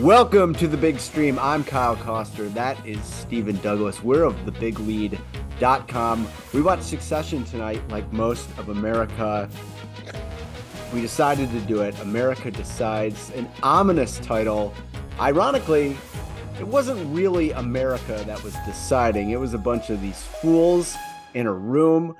Welcome to the big stream. I'm Kyle Koster. That is Stephen Douglas. We're of thebiglead.com. We watched Succession tonight, like most of America. We decided to do it. America Decides, an ominous title. Ironically, it wasn't really America that was deciding, it was a bunch of these fools in a room.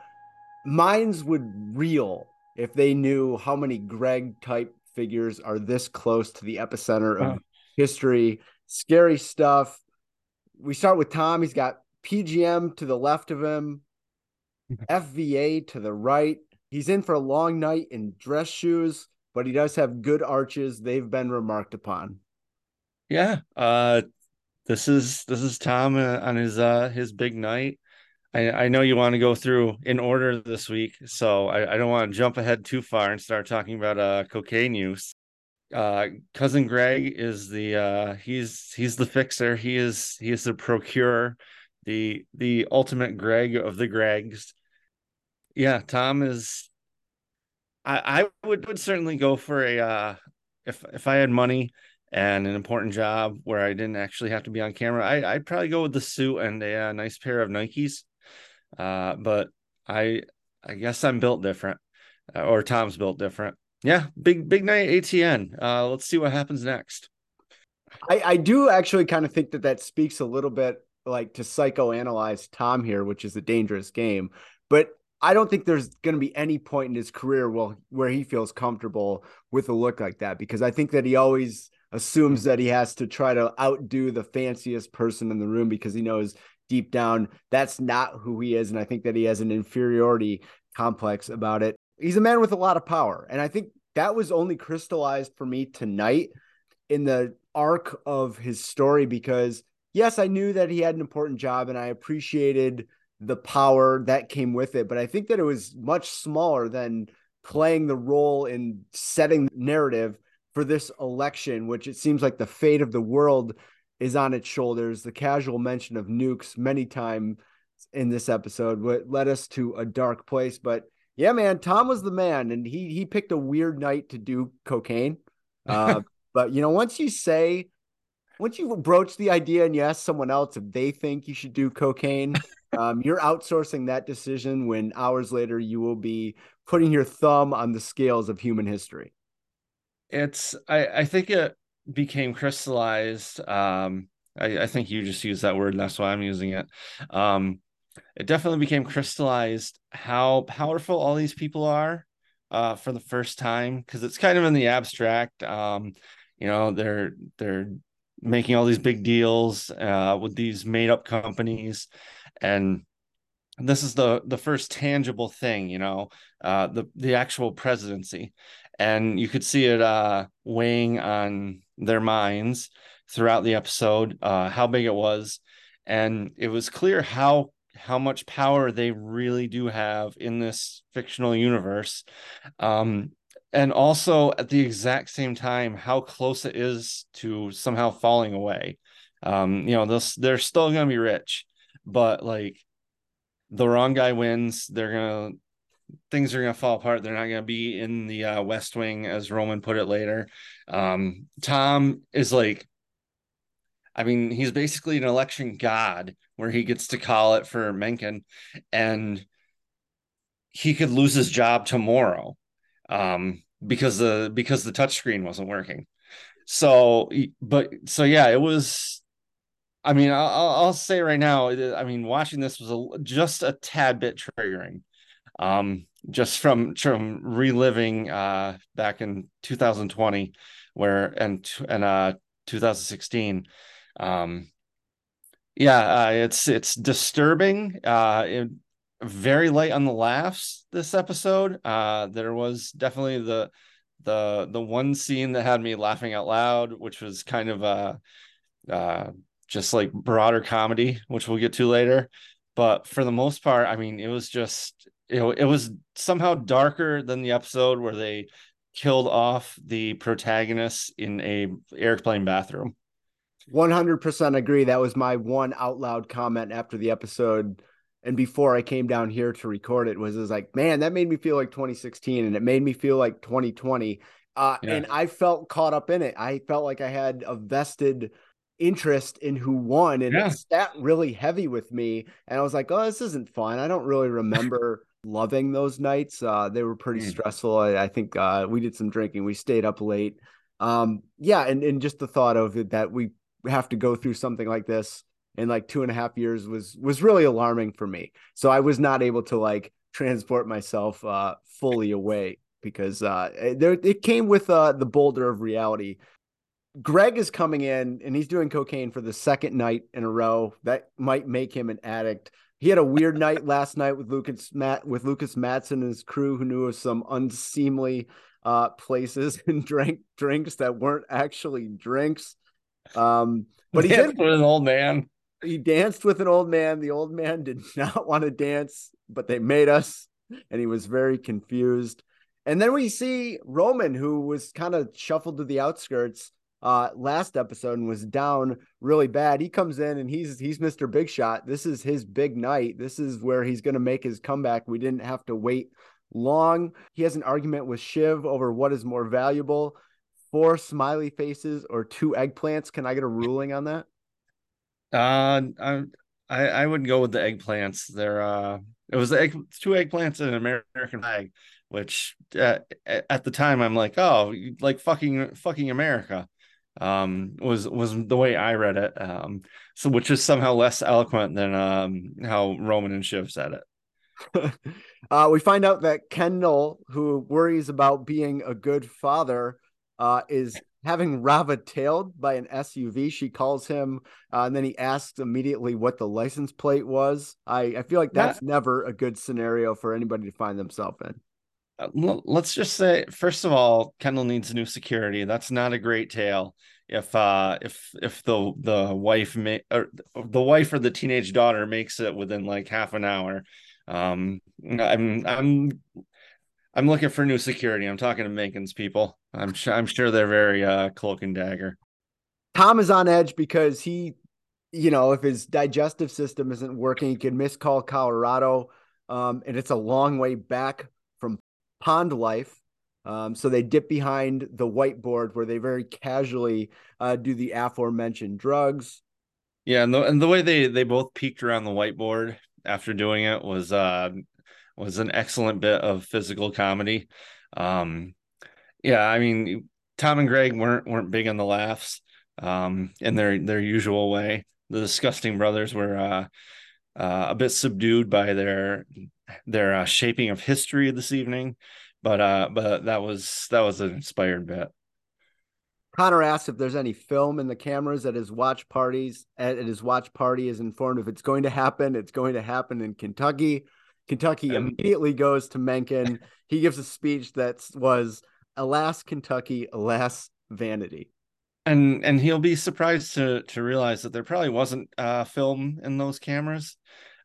Minds would reel if they knew how many Greg type figures are this close to the epicenter of history. Scary stuff. We start with Tom. He's got PGM to the left of him, FVA to the right. He's in for a long night in dress shoes, but he does have good arches. They've been remarked upon. Yeah. Uh this is this is Tom uh, on his uh his big night. I, I know you want to go through in order this week, so I, I don't want to jump ahead too far and start talking about uh cocaine use uh cousin greg is the uh he's he's the fixer. He is he is the procurer the the ultimate greg of the gregs. Yeah tom is i i would would certainly go for a uh if if i had money and an important job where i didn't actually have to be on camera i i'd probably go with the suit and a, a nice pair of nikes. Uh but i i guess i'm built different uh, or tom's built different yeah, big big night ATN. Uh, let's see what happens next. I, I do actually kind of think that that speaks a little bit like to psychoanalyze Tom here, which is a dangerous game. But I don't think there's going to be any point in his career where, where he feels comfortable with a look like that because I think that he always assumes that he has to try to outdo the fanciest person in the room because he knows deep down that's not who he is. And I think that he has an inferiority complex about it he's a man with a lot of power. And I think that was only crystallized for me tonight in the arc of his story because yes, I knew that he had an important job and I appreciated the power that came with it, but I think that it was much smaller than playing the role in setting narrative for this election, which it seems like the fate of the world is on its shoulders. The casual mention of nukes many times in this episode led us to a dark place, but yeah, man, Tom was the man, and he he picked a weird night to do cocaine. Uh, but you know, once you say, once you broach the idea and you ask someone else if they think you should do cocaine, um, you're outsourcing that decision. When hours later you will be putting your thumb on the scales of human history. It's I I think it became crystallized. Um, I, I think you just used that word, and that's why I'm using it. Um, it definitely became crystallized how powerful all these people are uh, for the first time because it's kind of in the abstract. Um, you know, they're they're making all these big deals uh, with these made up companies, and this is the the first tangible thing. You know, uh, the the actual presidency, and you could see it uh, weighing on their minds throughout the episode. Uh, how big it was, and it was clear how how much power they really do have in this fictional universe. Um, and also at the exact same time, how close it is to somehow falling away. Um, you know, they're still going to be rich, but like the wrong guy wins, they're going to things are going to fall apart. They're not going to be in the uh, West Wing, as Roman put it later. Um, Tom is like I mean, he's basically an election god where he gets to call it for Mencken and he could lose his job tomorrow um, because the because the touchscreen wasn't working. So, but so yeah, it was. I mean, I'll, I'll say right now. I mean, watching this was a, just a tad bit triggering, um, just from from reliving uh, back in 2020, where and and uh 2016 um yeah uh, it's it's disturbing uh it, very light on the laughs this episode. Uh there was definitely the the the one scene that had me laughing out loud which was kind of uh uh just like broader comedy which we'll get to later. But for the most part i mean it was just it, it was somehow darker than the episode where they killed off the protagonist in a airplane bathroom 100% agree. That was my one out loud comment after the episode. And before I came down here to record it, was, was like, man, that made me feel like 2016 and it made me feel like 2020. Uh, yeah. And I felt caught up in it. I felt like I had a vested interest in who won, and yeah. it sat really heavy with me. And I was like, "Oh, this isn't fun." I don't really remember loving those nights. Uh, they were pretty mm. stressful. I, I think uh, we did some drinking. We stayed up late. Um, yeah, and and just the thought of it that we have to go through something like this in like two and a half years was was really alarming for me. So I was not able to like transport myself uh, fully away because uh, there it came with uh, the boulder of reality. Greg is coming in and he's doing cocaine for the second night in a row. That might make him an addict. He had a weird night last night with Lucas Matt with Lucas Matsson and his crew who knew of some unseemly uh, places and drank drinks that weren't actually drinks. Um, but he danced with an old man. He danced with an old man. The old man did not want to dance, but they made us, and he was very confused. And then we see Roman, who was kind of shuffled to the outskirts uh, last episode and was down really bad. He comes in and he's he's Mr. Big Shot. This is his big night. This is where he's going to make his comeback. We didn't have to wait long. He has an argument with Shiv over what is more valuable, four smiley faces or two eggplants. Can I get a ruling on that? Uh, I I wouldn't go with the eggplants. They're uh, it was the egg, two eggplants and an American flag, which uh, at the time I'm like, oh, like fucking fucking America um was was the way i read it um so which is somehow less eloquent than um how roman and shiv said it uh we find out that kendall who worries about being a good father uh is having rava tailed by an suv she calls him uh, and then he asks immediately what the license plate was. I i feel like that's yeah. never a good scenario for anybody to find themselves in. Uh, let's just say first of all kendall needs new security. That's not a great tale if uh if if the the wife may or the wife or the teenage daughter makes it within like half an hour. Um i'm i'm i'm looking for new security i'm talking to Mencken's people i'm sure i'm sure they're very uh cloak and dagger tom is on edge because he you know if his digestive system isn't working he can miss call colorado um and it's a long way back from pond life. Um, so they dip behind the whiteboard where they very casually uh, do the aforementioned drugs. Yeah, and the and the way they they both peeked around the whiteboard after doing it was uh was an excellent bit of physical comedy. Um, yeah, I mean Tom and Greg weren't weren't big on the laughs um, in their their usual way. The disgusting brothers were uh, uh, a bit subdued by their their uh, shaping of history this evening, but uh, but that was that was an inspired bit. Connor asks if there's any film in the cameras at his watch parties. At his watch party is informed if it's going to happen. It's going to happen in Kentucky. Kentucky and... immediately goes to Mencken. he gives a speech that was "Alas, Kentucky, alas, vanity." And and he'll be surprised to to realize that there probably wasn't uh, film in those cameras.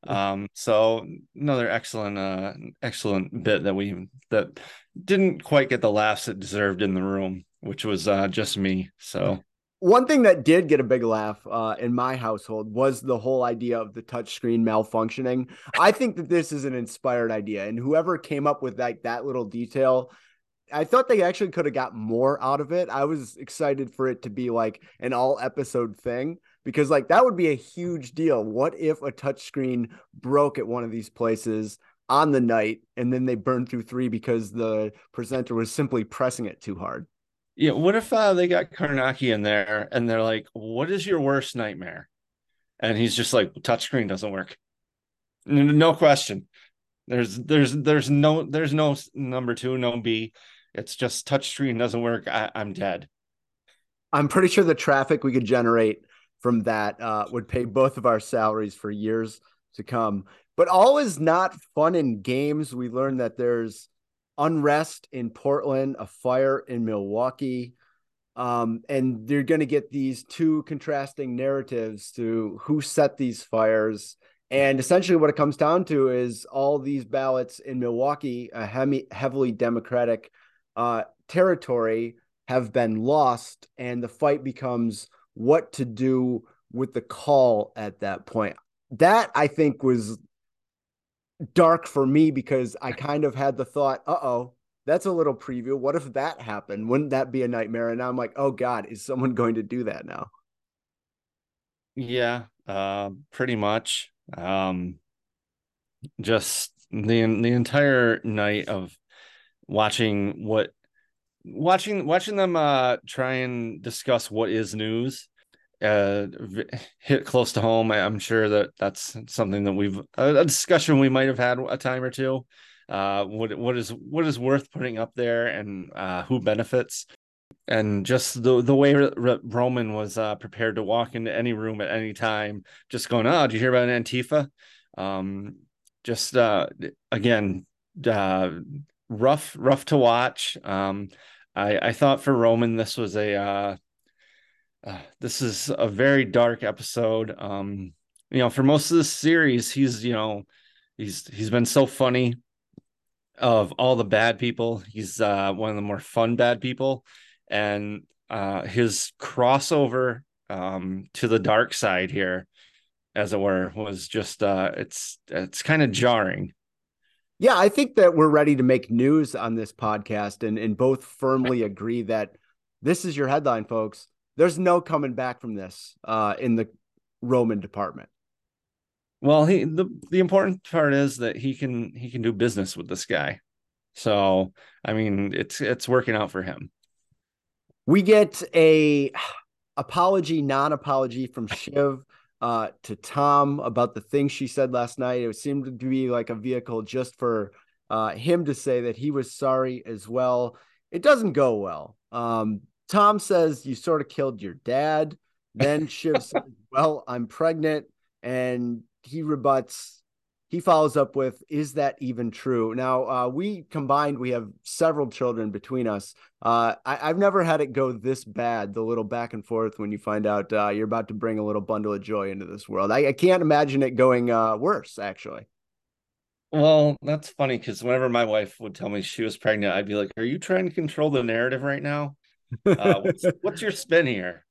Um, so another excellent, uh, excellent bit that we that didn't quite get the laughs it deserved in the room, which was uh, just me. So one thing that did get a big laugh uh, in my household was the whole idea of the touchscreen malfunctioning. I think that this is an inspired idea, and whoever came up with like that little detail I thought they actually could have got more out of it. I was excited for it to be like an all episode thing because like that would be a huge deal. What if a touchscreen broke at one of these places on the night and then they burned through three because the presenter was simply pressing it too hard? Yeah, what if uh, they got Kornacki in there and they're like, "What is your worst nightmare?" And he's just like, "Touchscreen doesn't work." No question. There's there's there's no there's no number two, no B. It's just touchscreen doesn't work. I, I'm dead. I'm pretty sure the traffic we could generate from that uh, would pay both of our salaries for years to come. But all is not fun in games. We learned that there's unrest in Portland, a fire in Milwaukee. Um, and they're going to get these two contrasting narratives to who set these fires. And essentially, what it comes down to is all these ballots in Milwaukee, a heavily Democratic uh, territory have been lost, and the fight becomes what to do with the call at that point. That I think was dark for me because I kind of had the thought, uh oh, that's a little preview. What if that happened? Wouldn't that be a nightmare? And now I'm like, oh God, is someone going to do that now? Yeah, uh, pretty much. Um, just the the entire night of watching what watching watching them uh try and discuss what is news uh hit close to home I, am sure that that's something that we've a, discussion we might have had a time or two. Uh what what is what is worth putting up there and uh who benefits? And just the the way roman was uh prepared to walk into any room at any time just going oh did you hear about antifa? Um just uh again uh rough rough to watch. Um i i thought for roman this was a uh this is a very dark episode. Um, you know, for most of this series, he's you know, he's he's been so funny. Of all the bad people, he's uh, one of the more fun bad people, and uh, his crossover um, to the dark side here, as it were, was just uh, it's it's kind of jarring. Yeah, I think that we're ready to make news on this podcast, and and both firmly agree that this is your headline, folks there's no coming back from this uh, in the Roman department. Well, he the the important part is that he can he can do business with this guy. So, I mean, it's it's working out for him. We get a apology, non-apology from Shiv uh, to Tom about the things she said last night. It seemed to be like a vehicle just for uh, him to say that he was sorry as well. It doesn't go well. Um, Tom says you sort of killed your dad. Then Shiv says, Well, I'm pregnant. And he rebuts, he follows up with, Is that even true? Now, uh, we combined, we have several children between us. Uh, I, have never had it go this bad, the little back and forth when you find out uh, you're about to bring a little bundle of joy into this world. I, I can't imagine it going uh, worse, actually. Well, that's funny because whenever my wife would tell me she was pregnant, I'd be like, Are you trying to control the narrative right now? Uh, what's, what's, your spin here?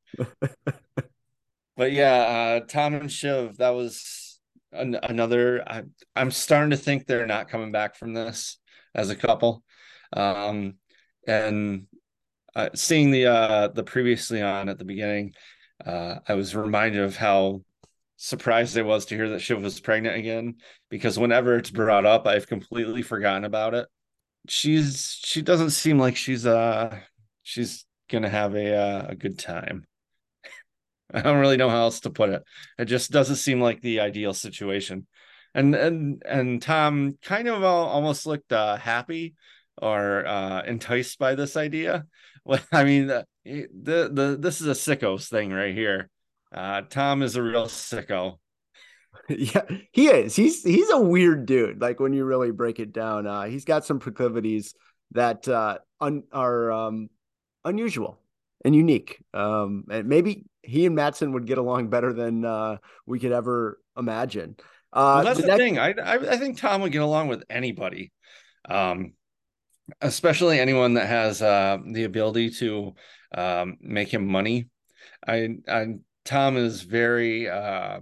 but yeah, uh, Tom and Shiv, that was an, another. I, I'm starting to think they're not coming back from this as a couple. Um, and uh, seeing the uh, the previously on at the beginning, uh, I was reminded of how surprised I was to hear that Shiv was pregnant again. Because whenever it's brought up, I've completely forgotten about it. She's she doesn't seem like she's uh she's gonna have a uh, a good time. I don't really know how else to put it. It just doesn't seem like the ideal situation. And and and Tom kind of almost looked uh, happy or uh, enticed by this idea. Well, I mean, the, the the this is a sickos thing right here. Uh, Tom is a real sicko. Yeah, he is. He's he's a weird dude. Like when you really break it down, uh, he's got some proclivities that uh, un- are um, unusual and unique. Um, and maybe he and Matsson would get along better than uh, we could ever imagine. Uh, well, that's the, thing. I, I, I think Tom would get along with anybody, um, especially anyone that has uh, the ability to um, make him money. I, I Tom is very uh,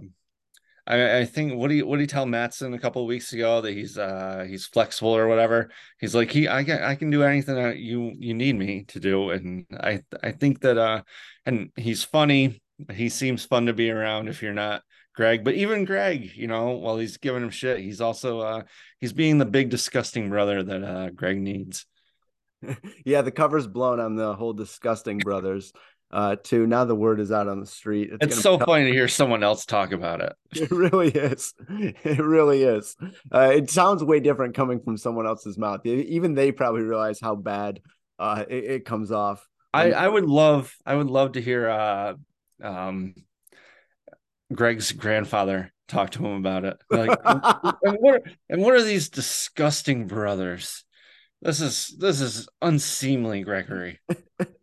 I, I think what do you what do you tell Matsson a couple weeks ago that he's uh he's flexible or whatever. He's like he I can I can do anything that you you need me to do, and I I think that uh and he's funny. He seems fun to be around if you're not Greg, but even Greg, you know, while he's giving him shit, he's also uh he's being the big disgusting brother that uh Greg needs. yeah, the cover's blown on the whole disgusting brothers uh to now the word is out on the street it's, it's so funny to hear someone else talk about it. It really is. It really is. Uh, it sounds way different coming from someone else's mouth. Even they probably realize how bad uh it, it comes off. I i would love i would love to hear uh um greg's grandfather talk to him about it. Like and, what are, and what are these disgusting brothers? This is this is unseemly gregory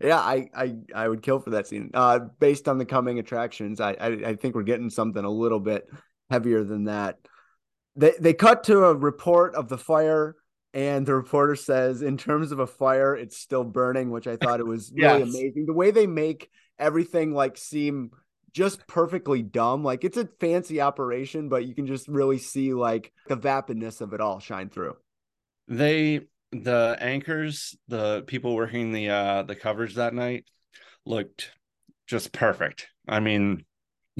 yeah, I, I I would kill for that scene. Uh, based on the coming attractions, I, I, I think we're getting something a little bit heavier than that. They they cut to a report of the fire, and the reporter says, in terms of a fire, it's still burning, which I thought it was really amazing. The way they make everything like seem just perfectly dumb. Like it's a fancy operation, but you can just really see like the vapidness of it all shine through. They the anchors, the people working the uh the coverage that night looked just perfect. I mean,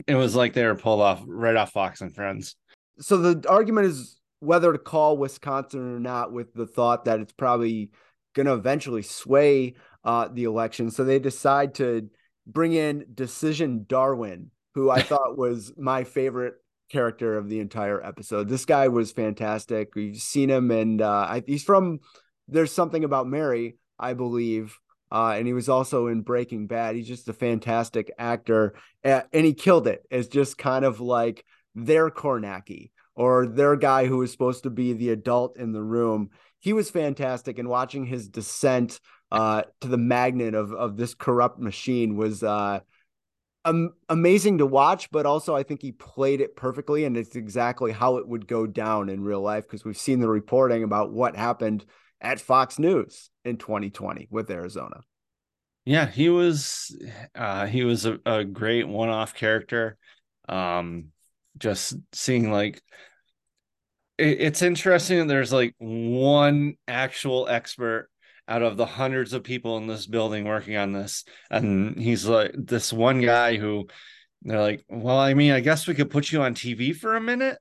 it was like they were pulled off right off Fox and Friends. So the argument is whether to call Wisconsin or not, with the thought that it's probably going to eventually sway uh, the election. So they decide to bring in Decision Darwin, who I thought was my favorite character of the entire episode. This guy was fantastic. We've seen him, and uh, I, he's from. There's something about Mary, I believe, uh, and he was also in Breaking Bad. He's just a fantastic actor, and he killed it as just kind of like their Kornacki or their guy who was supposed to be the adult in the room. He was fantastic, and watching his descent uh, to the magnet of of this corrupt machine was uh, um, amazing to watch, but also I think he played it perfectly, and it's exactly how it would go down in real life because we've seen the reporting about what happened at Fox News in 2020 with Arizona. Yeah, he was uh, he was a, a great one-off character. Um, just seeing like it, it's interesting that there's like one actual expert out of the hundreds of people in this building working on this. And he's like this one guy who they're like, well, I mean, I guess we could put you on TV for a minute.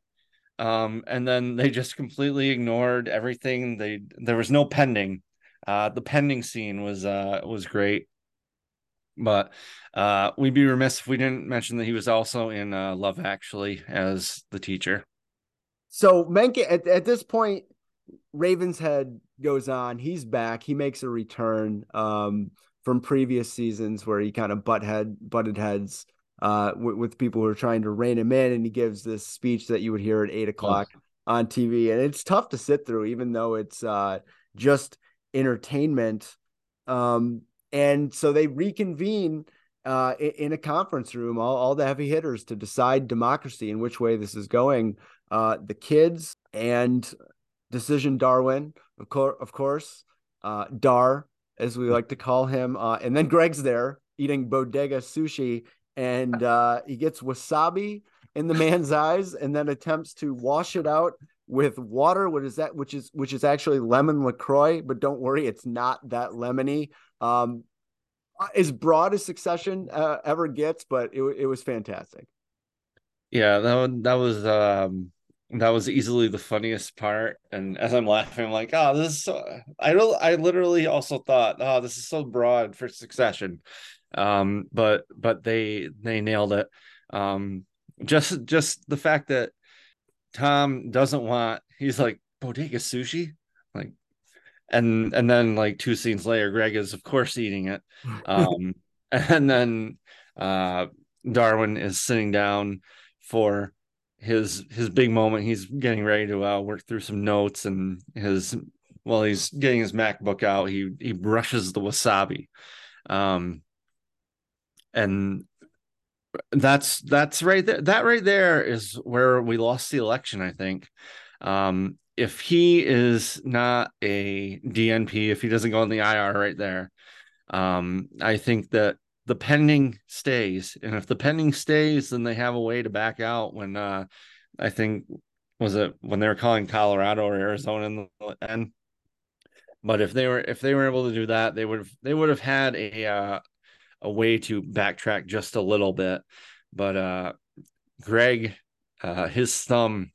Um, and then they just completely ignored everything. They there was no pending. Uh, the pending scene was uh was great. But uh, we'd be remiss if we didn't mention that he was also in uh, Love Actually as the teacher. So Mencken at, at this point, Ravenhead goes on. He's back. He makes a return um, from previous seasons where he kind of butt head butted heads uh, with, with, people who are trying to rein him in, and he gives this speech that you would hear at eight o'clock oh. on TV, and it's tough to sit through, even though it's uh, just entertainment. Um, and so they reconvene uh, in a conference room, all, all the heavy hitters to decide democracy and which way this is going. Uh, the kids and Decision Darwin, of course, of course, uh, Dar, as we like to call him, uh, and then Greg's there eating bodega sushi, and uh, he gets wasabi in the man's eyes, and then attempts to wash it out with water. What is that? Which is which is actually lemon La Croix, but don't worry, it's not that lemony. Um, uh, as broad as Succession uh, ever gets, but it it was fantastic. Yeah, that that was um that was easily the funniest part. And as I'm laughing, I'm like, oh, this is so I don't I literally also thought, oh, this is so broad for succession. Um, but but they they nailed it. Um just just the fact that Tom doesn't want he's like bodega sushi, like and and then like two scenes later, Greg is of course eating it. Um and then uh Darwin is sitting down for his his big moment. He's getting ready to uh, work through some notes, and his while he's getting his MacBook out, he he brushes the wasabi, um, and that's that's right there. That right there is where we lost the election. I think. Um, if he is not a DNP, if he doesn't go on the IR right there, um, I think that the pending stays, and if the pending stays, then they have a way to back out. When uh, I think was it when they were calling Colorado or Arizona in the end. But if they were if they were able to do that, they would have they would have had a uh, a way to backtrack just a little bit. But uh, Greg, uh, his thumb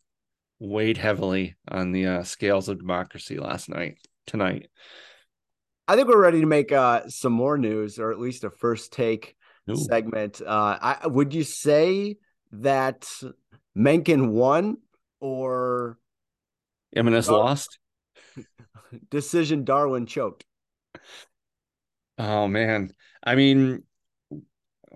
weighed heavily on the uh, scales of democracy last night tonight. I think we're ready to make uh, some more news, or at least a first take Ooh. segment. Uh, I, would you say that Mencken won, or Dar- lost? Decision Darwin choked. Oh man, I mean,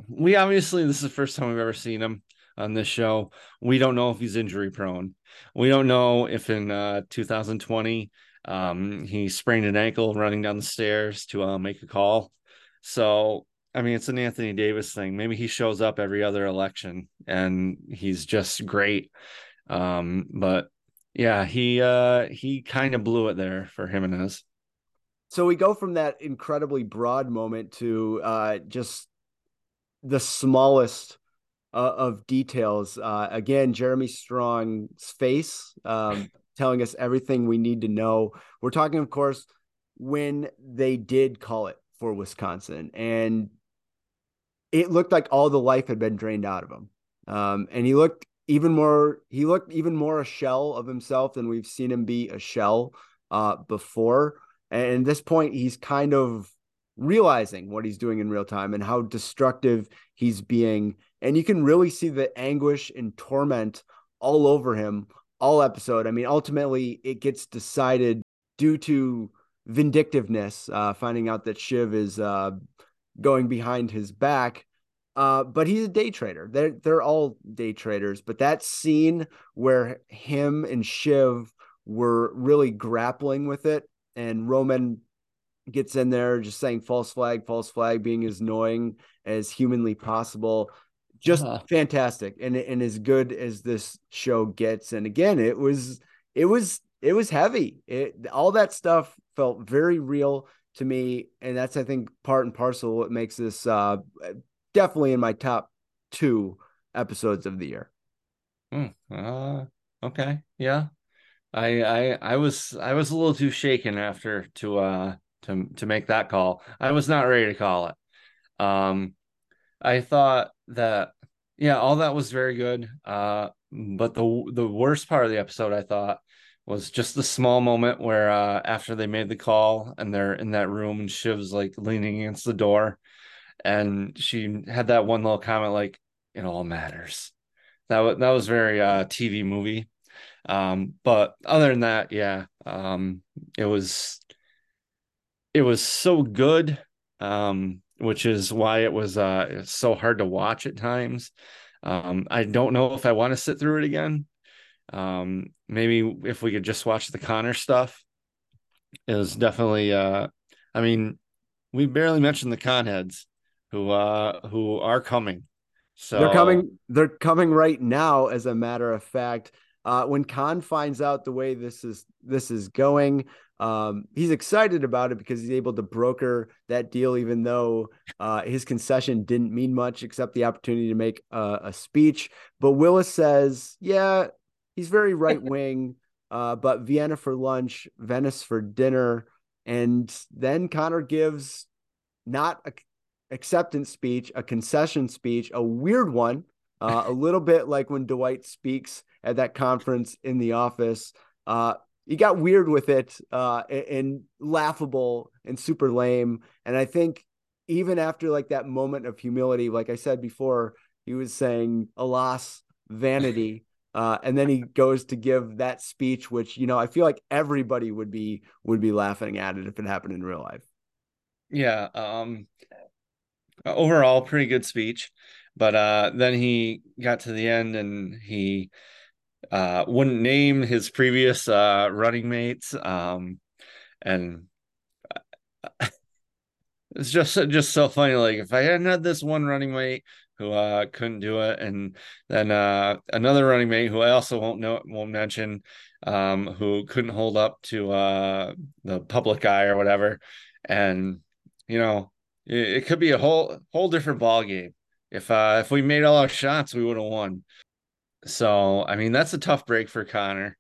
we obviously this is the first time we've ever seen him on this show. We don't know if he's injury prone. We don't know if in uh, 2020 um, he sprained an ankle running down the stairs to uh, make a call. So, I mean, it's an Anthony Davis thing. Maybe he shows up every other election and he's just great. Um, but yeah, he uh, he kind of blew it there for him and Jimenez. So we go from that incredibly broad moment to uh, just the smallest uh, of details. Uh, again, Jeremy Strong's face. Um, telling us everything we need to know. We're talking, of course, when they did call it for Wisconsin, and it looked like all the life had been drained out of him. Um, and he looked even more he looked even more a shell of himself than we've seen him be a shell uh, before. And at this point, he's kind of realizing what he's doing in real time and how destructive he's being. And you can really see the anguish and torment all over him all episode. I mean, ultimately, it gets decided due to vindictiveness, uh, finding out that Shiv is uh, going behind his back. Uh, but he's a day trader. They're they're all day traders. But that scene where him and Shiv were really grappling with it, and Roman gets in there just saying false flag, false flag, being as annoying as humanly possible. Just uh-huh. fantastic, and and as good as this show gets. And again, it was it was it was heavy. It all that stuff felt very real to me, and that's I think part and parcel what makes this uh, definitely in my top two episodes of the year. Mm, uh, okay, yeah, I I I was I was a little too shaken after to uh to to make that call. I was not ready to call it. Um, I thought that yeah, all that was very good. Uh, but the the worst part of the episode I thought was just the small moment where uh after they made the call and they're in that room and Shiv's like leaning against the door and she had that one little comment like it all matters. That was that was very uh TV movie. Um but other than that, yeah, um it was it was so good um which is why it was uh so hard to watch at times. Um I don't know if I want to sit through it again. Um maybe if we could just watch the Connor stuff. It was definitely uh I mean we barely mentioned the conheads who uh who are coming. So they're coming. They're coming right now. As a matter of fact, uh, when Khan finds out the way this is this is going, um, he's excited about it because he's able to broker that deal, even though uh, his concession didn't mean much except the opportunity to make a, a speech. But Willis says, "Yeah, he's very right wing, uh, but Vienna for lunch, Venice for dinner." And then Connor gives not a acceptance speech, a concession speech, a weird one, uh, a little bit like when Dwight speaks at that conference in the office. He got weird with it uh, and, laughable and super lame. And I think even after like that moment of humility, like I said before, he was saying, alas, vanity. Uh, and then he goes to give that speech, which you know I feel like everybody would be would be laughing at it if it happened in real life. Yeah, um, overall pretty good speech but uh, then he got to the end and he uh, wouldn't name his previous uh, running mates um, and it's just just so funny like if i hadn't had this one running mate who uh, couldn't do it and then uh, another running mate who i also won't know won't mention um, who couldn't hold up to uh the public eye or whatever and you know it could be a whole whole different ball game. If uh if we made all our shots, we would have won. So I mean that's a tough break for Connor,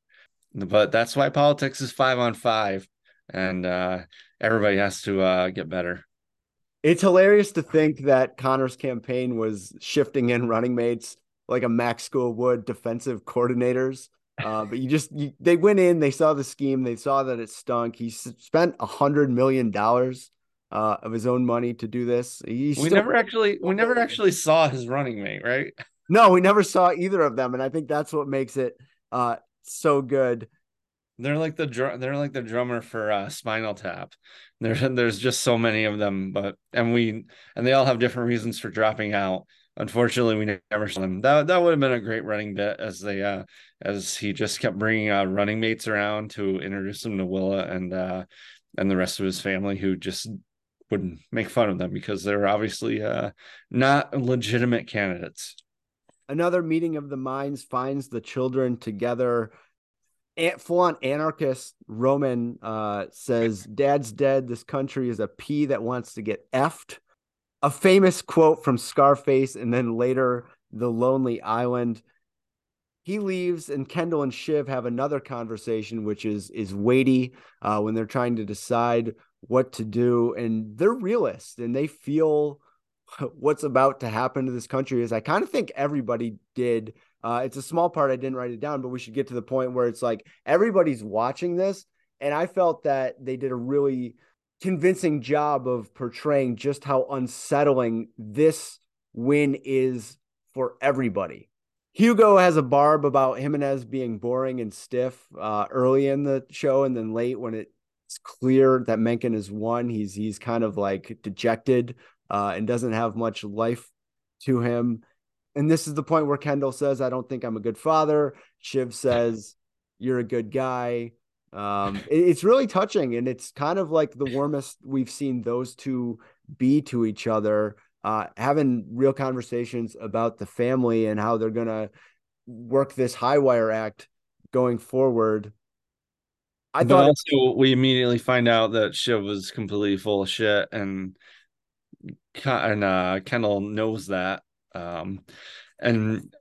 but that's why politics is five on five, and uh, everybody has to uh, get better. It's hilarious to think that Connor's campaign was shifting in running mates like a Max Schoolwood defensive coordinators. Uh, but you just you, they went in, they saw the scheme, they saw that it stunk. He spent a hundred million dollars uh, of his own money to do this. We never actually we never actually saw his running mate, right? No, we never saw either of them, and I think that's what makes it uh, so good. They're like the dr- they're like the drummer for uh, Spinal Tap. There's there's just so many of them, but and we and they all have different reasons for dropping out. Unfortunately, we never saw them. That that would have been a great running bit as they uh as he just kept bringing uh running mates around to introduce them to Willa and uh and the rest of his family who just wouldn't make fun of them because they're obviously uh, not legitimate candidates. Another meeting of the minds finds the children together. Full on anarchist Roman uh, says, Dad's dead. This country is a pea that wants to get effed. A famous quote from Scarface, and then later, The Lonely Island he leaves and Kendall and Shiv have another conversation, which is is weighty uh, when they're trying to decide what to do. And they're realists and they feel what's about to happen to this country is I kind of think everybody did. Uh, it's a small part. I didn't write it down, but we should get to the point where it's like everybody's watching this. And I felt that they did a really convincing job of portraying just how unsettling this win is for everybody. Hugo has a barb about Jimenez being boring and stiff uh, early in the show, and then late when it's clear that Mencken has won, he's he's kind of like dejected uh, and doesn't have much life to him. And this is the point where Kendall says, "I don't think I'm a good father." Shiv says, "You're a good guy." Um, it, it's really touching, and it's kind of like the warmest we've seen those two be to each other uh, having real conversations about the family and how they're going to work this high wire act going forward. I but thought also we immediately find out that Shiv was completely full of shit and and uh, Kendall knows that. Um, and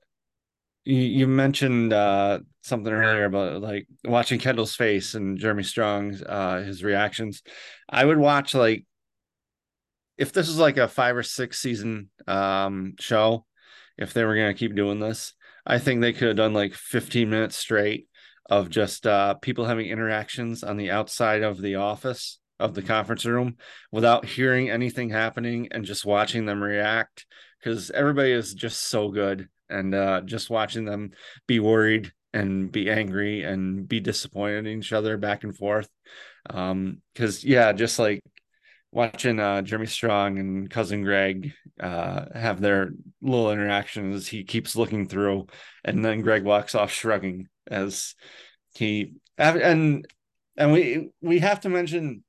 you, you mentioned uh, something earlier about like watching Kendall's face and Jeremy Strong's uh, his reactions. I would watch like if this is like a five or six season um show, if they were gonna keep doing this, I think they could have done like 15 minutes straight of just uh people having interactions on the outside of the office of the conference room without hearing anything happening and just watching them react because everybody is just so good and uh just watching them be worried and be angry and be disappointed in each other back and forth um because yeah just like watching uh, Jeremy Strong and cousin Greg uh, have their little interactions. He keeps looking through, and then Greg walks off shrugging as he and and we we have to mention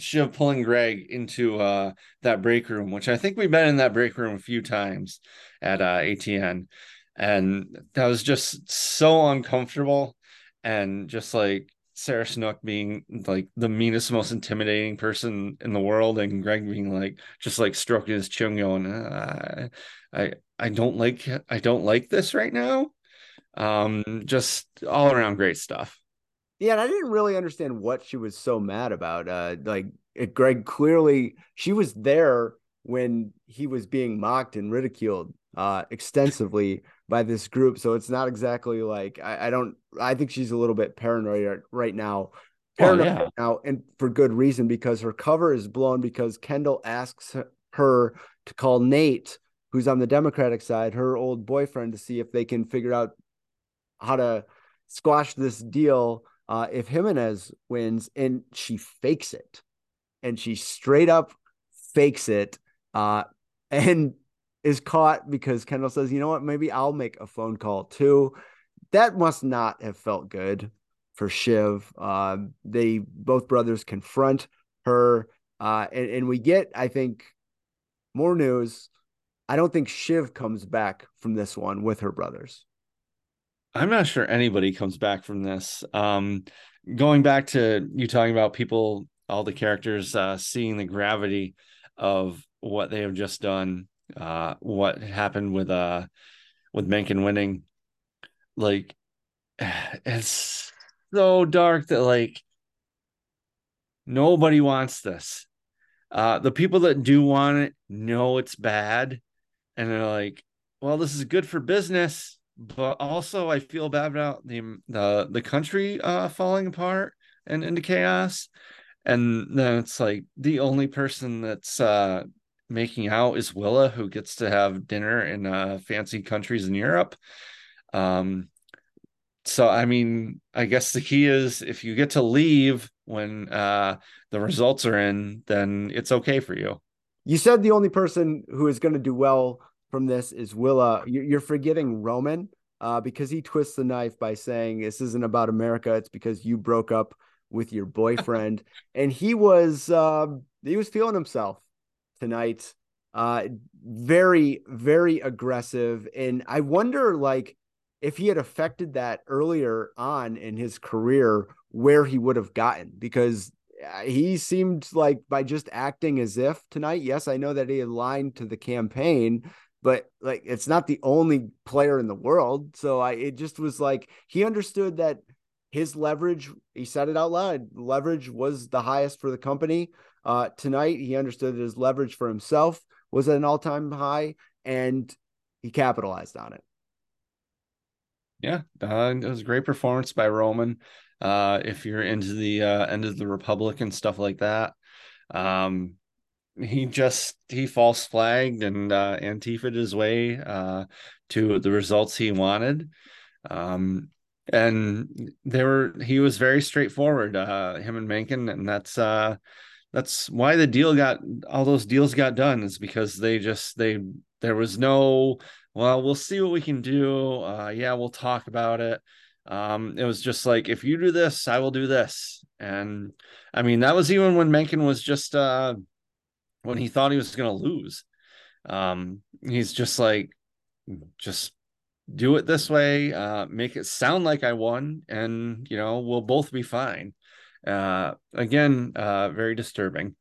Shiv pulling Greg into uh, that break room, which I think we've been in that break room a few times at uh, ATN, and that was just so uncomfortable and just like Sarah Snook being like the meanest, most intimidating person in the world, and Greg being like just like stroking his chin, going, uh, "I I don't like I don't like this right now." Um, just all around great stuff. Yeah, and I didn't really understand what she was so mad about. Uh, like it, Greg clearly she was there when he was being mocked and ridiculed uh, extensively by this group. So it's not exactly like I, I don't. I think she's a little bit paranoid right now. Paranoid oh, yeah. right now, and for good reason because her cover is blown because Kendall asks her to call Nate, who's on the Democratic side, her old boyfriend, to see if they can figure out how to squash this deal uh, if Jimenez wins, and she fakes it, and she straight up fakes it, uh, and is caught because Kendall says, you know what, maybe I'll make a phone call too. That must not have felt good for Shiv. Uh, they both brothers confront her, uh, and, and we get, I think, more news. I don't think Shiv comes back from this one with her brothers. I'm not sure anybody comes back from this. Um, going back to you talking about people, all the characters uh, seeing the gravity of what they have just done uh, what happened with uh with Mencken winning. Like it's so dark that like nobody wants this. Uh the people that do want it know it's bad and they're like, well, this is good for business, but also I feel bad about the the the country uh falling apart and into chaos. And then it's like the only person that's uh making out is Willa, who gets to have dinner in uh, fancy countries in Europe. Um, so I mean, I guess the key is if you get to leave when uh, the results are in, then it's okay for you. You said the only person who is going to do well from this is Willa. You're forgetting Roman uh, because he twists the knife by saying this isn't about America. It's because you broke up with your boyfriend, and he was uh, he was feeling himself tonight. Uh, very, very aggressive. And I wonder, like, if he had affected that earlier on in his career, where he would have gotten because uh, he seemed like by just acting as if tonight. Yes, I know that he aligned to the campaign, but like it's not the only player in the world. So I it just was like he understood that his leverage, he said it out loud, leverage was the highest for the company. Uh, tonight, he understood that his leverage for himself was at an all time high and he capitalized on it. Yeah, uh, it was a great performance by Roman. Uh, if you're into the uh, end of the Republic and stuff like that, um, he just he false flagged and uh, Antifa his way uh, to the results he wanted. Um, and they were he was very straightforward, uh, him and Mencken, and that's uh, that's why the deal got all those deals got done is because they just they there was no well we'll see what we can do uh yeah we'll talk about it um it was just like if you do this i will do this and i mean that was even when mencken was just uh when he thought he was going to lose. Um he's just like just do it this way uh make it sound like i won and you know we'll both be fine. Uh again uh very disturbing.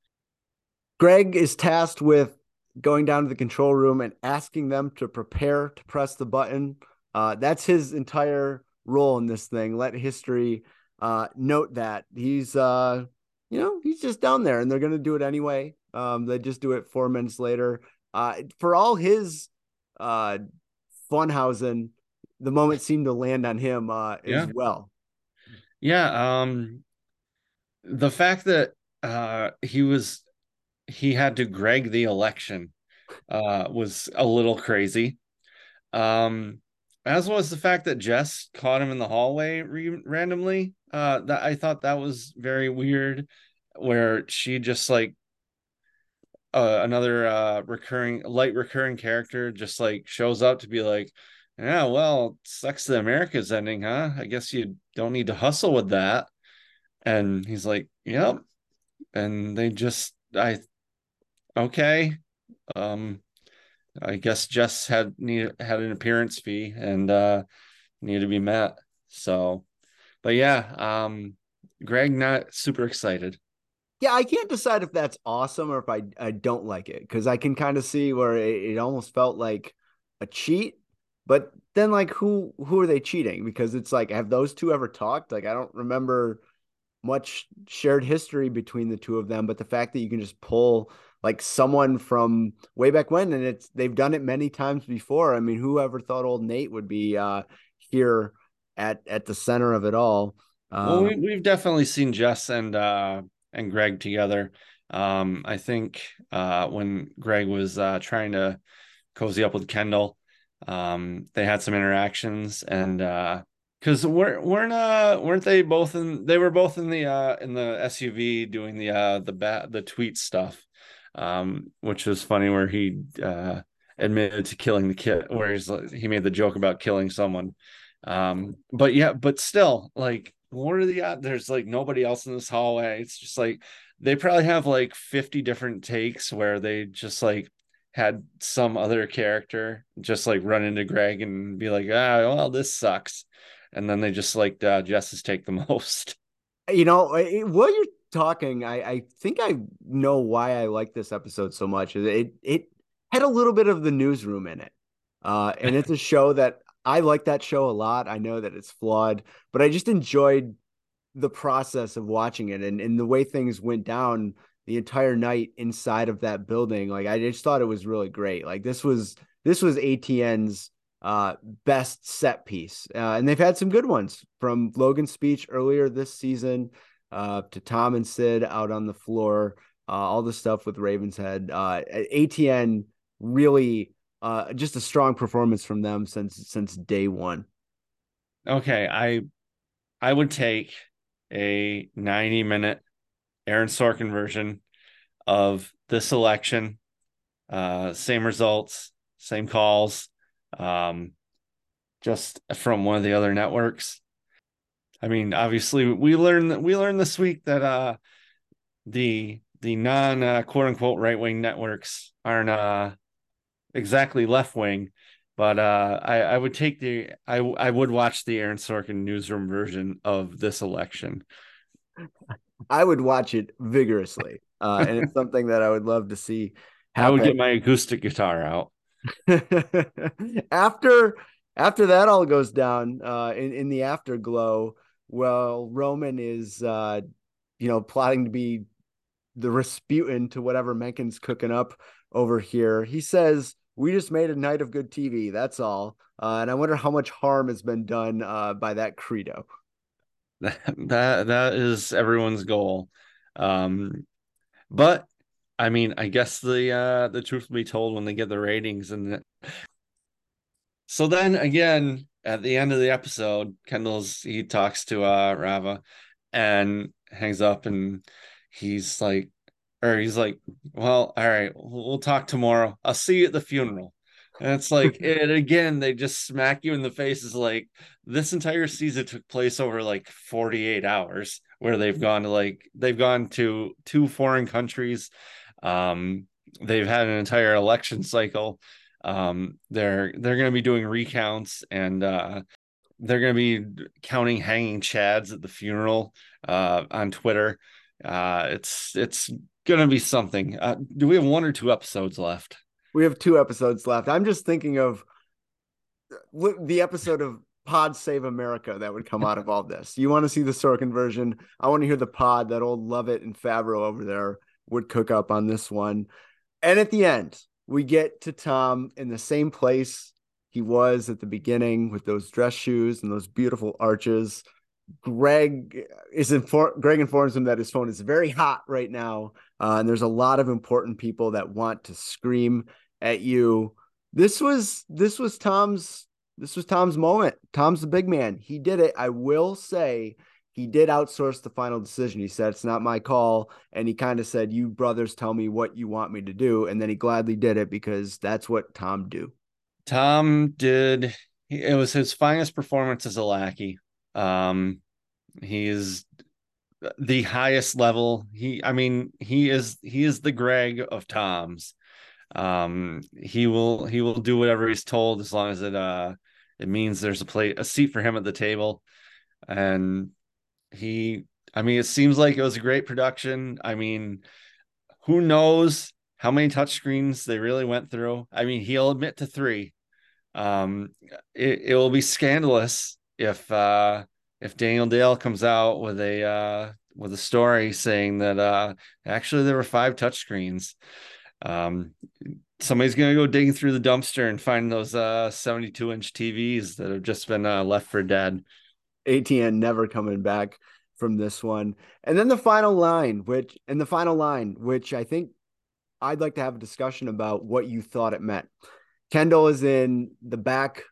Greg is tasked with going down to the control room and asking them to prepare to press the button. Uh that's his entire role in this thing. Let history uh note that he's uh you know he's just down there and they're going to do it anyway um, they just do it four minutes later. Uh, for all his uh, Funhausen, the moment seemed to land on him uh, yeah. as well. Yeah. Um, the fact that uh, he was he had to Greg the election uh, was a little crazy. Um, as was the fact that Jess caught him in the hallway re- randomly. Uh, that I thought that was very weird, where she just like uh, another uh, recurring light recurring character just like shows up to be like yeah well sucks the america's ending huh? I guess you don't need to hustle with that. And he's like yep. And they just i okay um i guess jess had need had an appearance fee and uh needed to be met so but yeah um greg not super excited yeah, I can't decide if that's awesome or if I I don't like it because I can kind of see where it, it, almost felt like a cheat, but then like who who are they cheating? Because it's like have those two ever talked? Like I don't remember much shared history between the two of them, but the fact that you can just pull like someone from way back when and it's they've done it many times before. I mean, whoever thought old Nate would be uh here at at the center of it all. Um, well, we, we've definitely seen Jess and uh and Greg together. Um, I think uh, when Greg was uh, trying to cozy up with Kendall, um, they had some interactions and because uh, weren't weren't uh weren't they both in they were both in the uh in the SUV doing the uh the bat the tweet stuff, um, which was funny where he uh admitted to killing the kid where he's he made the joke about killing someone um but yeah but still like what are the odds? There's like nobody else in this hallway. It's just like they probably have like 50 different takes where they just like had some other character just like run into Greg and be like, ah, well, this sucks. And then they just like uh, Jess's take the most. You know, while you're talking, I, I think I know why I like this episode so much. It it had a little bit of the newsroom in it. Uh, and it's a show that I like that show a lot. I know that it's flawed, but I just enjoyed the process of watching it and, and the way things went down the entire night inside of that building. Like I just thought it was really great. Like this was this was ATN's uh best set piece. Uh, and they've had some good ones from Logan's speech earlier this season uh to Tom and Sid out on the floor, uh all the stuff with Ravenhead. Uh ATN really uh, just a strong performance from them since since day one. Okay, I I would take a 90 minute Aaron Sorkin version of this election. Uh, same results, same calls, um, just from one of the other networks. I mean, obviously, we learned we learned this week that uh, the the non uh, quote unquote right wing networks aren't uh, exactly left wing, but uh, I, I would take the I I would watch the Aaron Sorkin newsroom version of this election. I would watch it vigorously, uh, and it's something that I would love to see. Happen. I would get my acoustic guitar out. after after that all goes down uh, in in the afterglow, well, Roman is uh, you know plotting to be the Rasputin to whatever Mencken's cooking up over here. He says, "We just made a night of good TV. That's all." Uh, and I wonder how much harm has been done uh, by that credo. That that that is everyone's goal. Um, but I mean, I guess the uh, the truth will be told when they get the ratings, and so then again at the end of the episode, Kendall's he talks to uh, Rava and hangs up, and he's like, or he's like, well, all right, we'll talk tomorrow. I'll see you at the funeral. And it's like, and again, they just smack you in the face. Is like this entire season took place over like 48 hours, where they've gone to like they've gone to two foreign countries. Um, they've had an entire election cycle. Um, they're they're going to be doing recounts and uh, they're going to be counting hanging chads at the funeral uh, on Twitter. Uh, it's it's to be something. Uh, do we have one or two episodes left? We have two episodes left. I'm just thinking of the episode of Pod Save America that would come out of all this. You want to see the Sorkin version? I want to hear the pod that old Lovett and Favreau over there would cook up on this one. And at the end, we get to Tom in the same place he was at the beginning with those dress shoes and those beautiful arches. Greg is informed. Greg informs him that his phone is very hot right now, uh, and there's a lot of important people that want to scream at you. This was this was Tom's this was Tom's moment. Tom's the big man. He did it. I will say he did outsource the final decision. He said it's not my call, and he kind of said, "You brothers tell me what you want me to do," and then he gladly did it because that's what Tom do. Tom did. It was his finest performance as a lackey. Um, he's the highest level. He, I mean, he is he is the Greg of Toms. Um, he will he will do whatever he's told as long as it uh it means there's a plate a seat for him at the table, and he. I mean, it seems like it was a great production. I mean, who knows how many touchscreens they really went through? I mean, he'll admit to three. Um, it, it will be scandalous if uh if Daniel Dale comes out with a uh, with a story saying that uh, actually there were five touchscreens. Um, somebody's gonna go digging through the dumpster and find those uh, 72 inch TVs that have just been uh, left for dead. ATN never coming back from this one. And then the final line, which and the final line, which I think I'd like to have a discussion about what you thought it meant. Kendall is in the back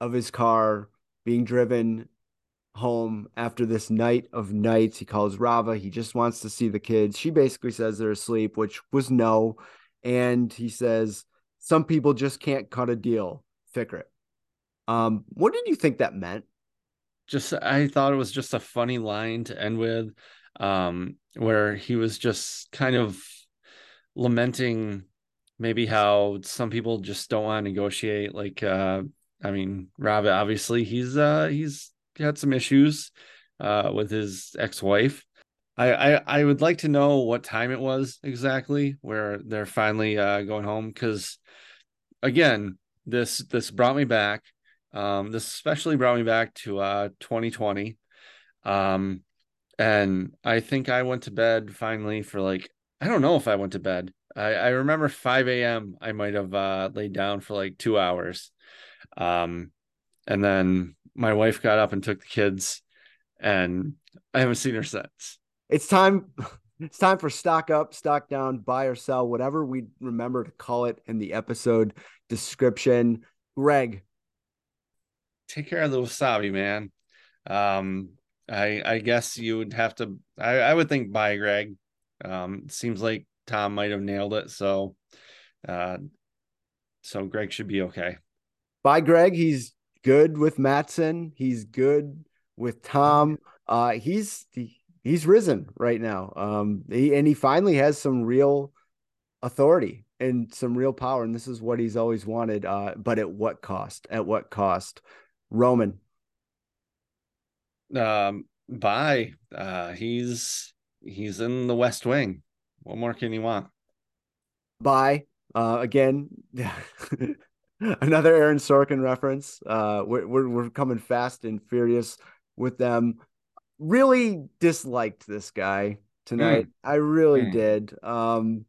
of his car being driven home after this night of nights. He calls Rava. He just wants to see the kids. She basically says they're asleep, which was no. And he says, Some people just can't cut a deal. Fikret. Um, what did you think that meant? Just I thought it was just a funny line to end with, um, where he was just kind of lamenting maybe how some people just don't want to negotiate. Like uh I mean, Rava obviously he's uh he's had some issues uh, with his ex-wife. I, I, I would like to know what time it was exactly where they're finally uh, going home because again this this brought me back um, this especially brought me back to uh, 2020 um, and I think I went to bed finally for like I don't know if I went to bed I, I remember 5 a.m. I might have uh, laid down for like two hours um, and then my wife got up and took the kids, and I haven't seen her since. It's time. It's time for stock up, stock down, buy or sell, whatever we remember to call it in the episode description. Greg, take care of the wasabi, man. Um, I I guess you would have to. I I would think buy Greg. Um, seems like Tom might have nailed it. So, uh, so Greg should be okay. Bye, Greg. He's good with Matsson. He's good with Tom. Uh, he's he, he's risen right now. Um, he, and he finally has some real authority and some real power, and this is what he's always wanted. Uh, but at what cost? At what cost? Roman. Um, bye. Uh, he's he's in the West Wing. What more can you want? Bye. Uh, again, another Aaron Sorkin reference. Uh, we're, we're, we're coming fast and furious with them. Really disliked this guy tonight. Mm. I really mm. did. Um,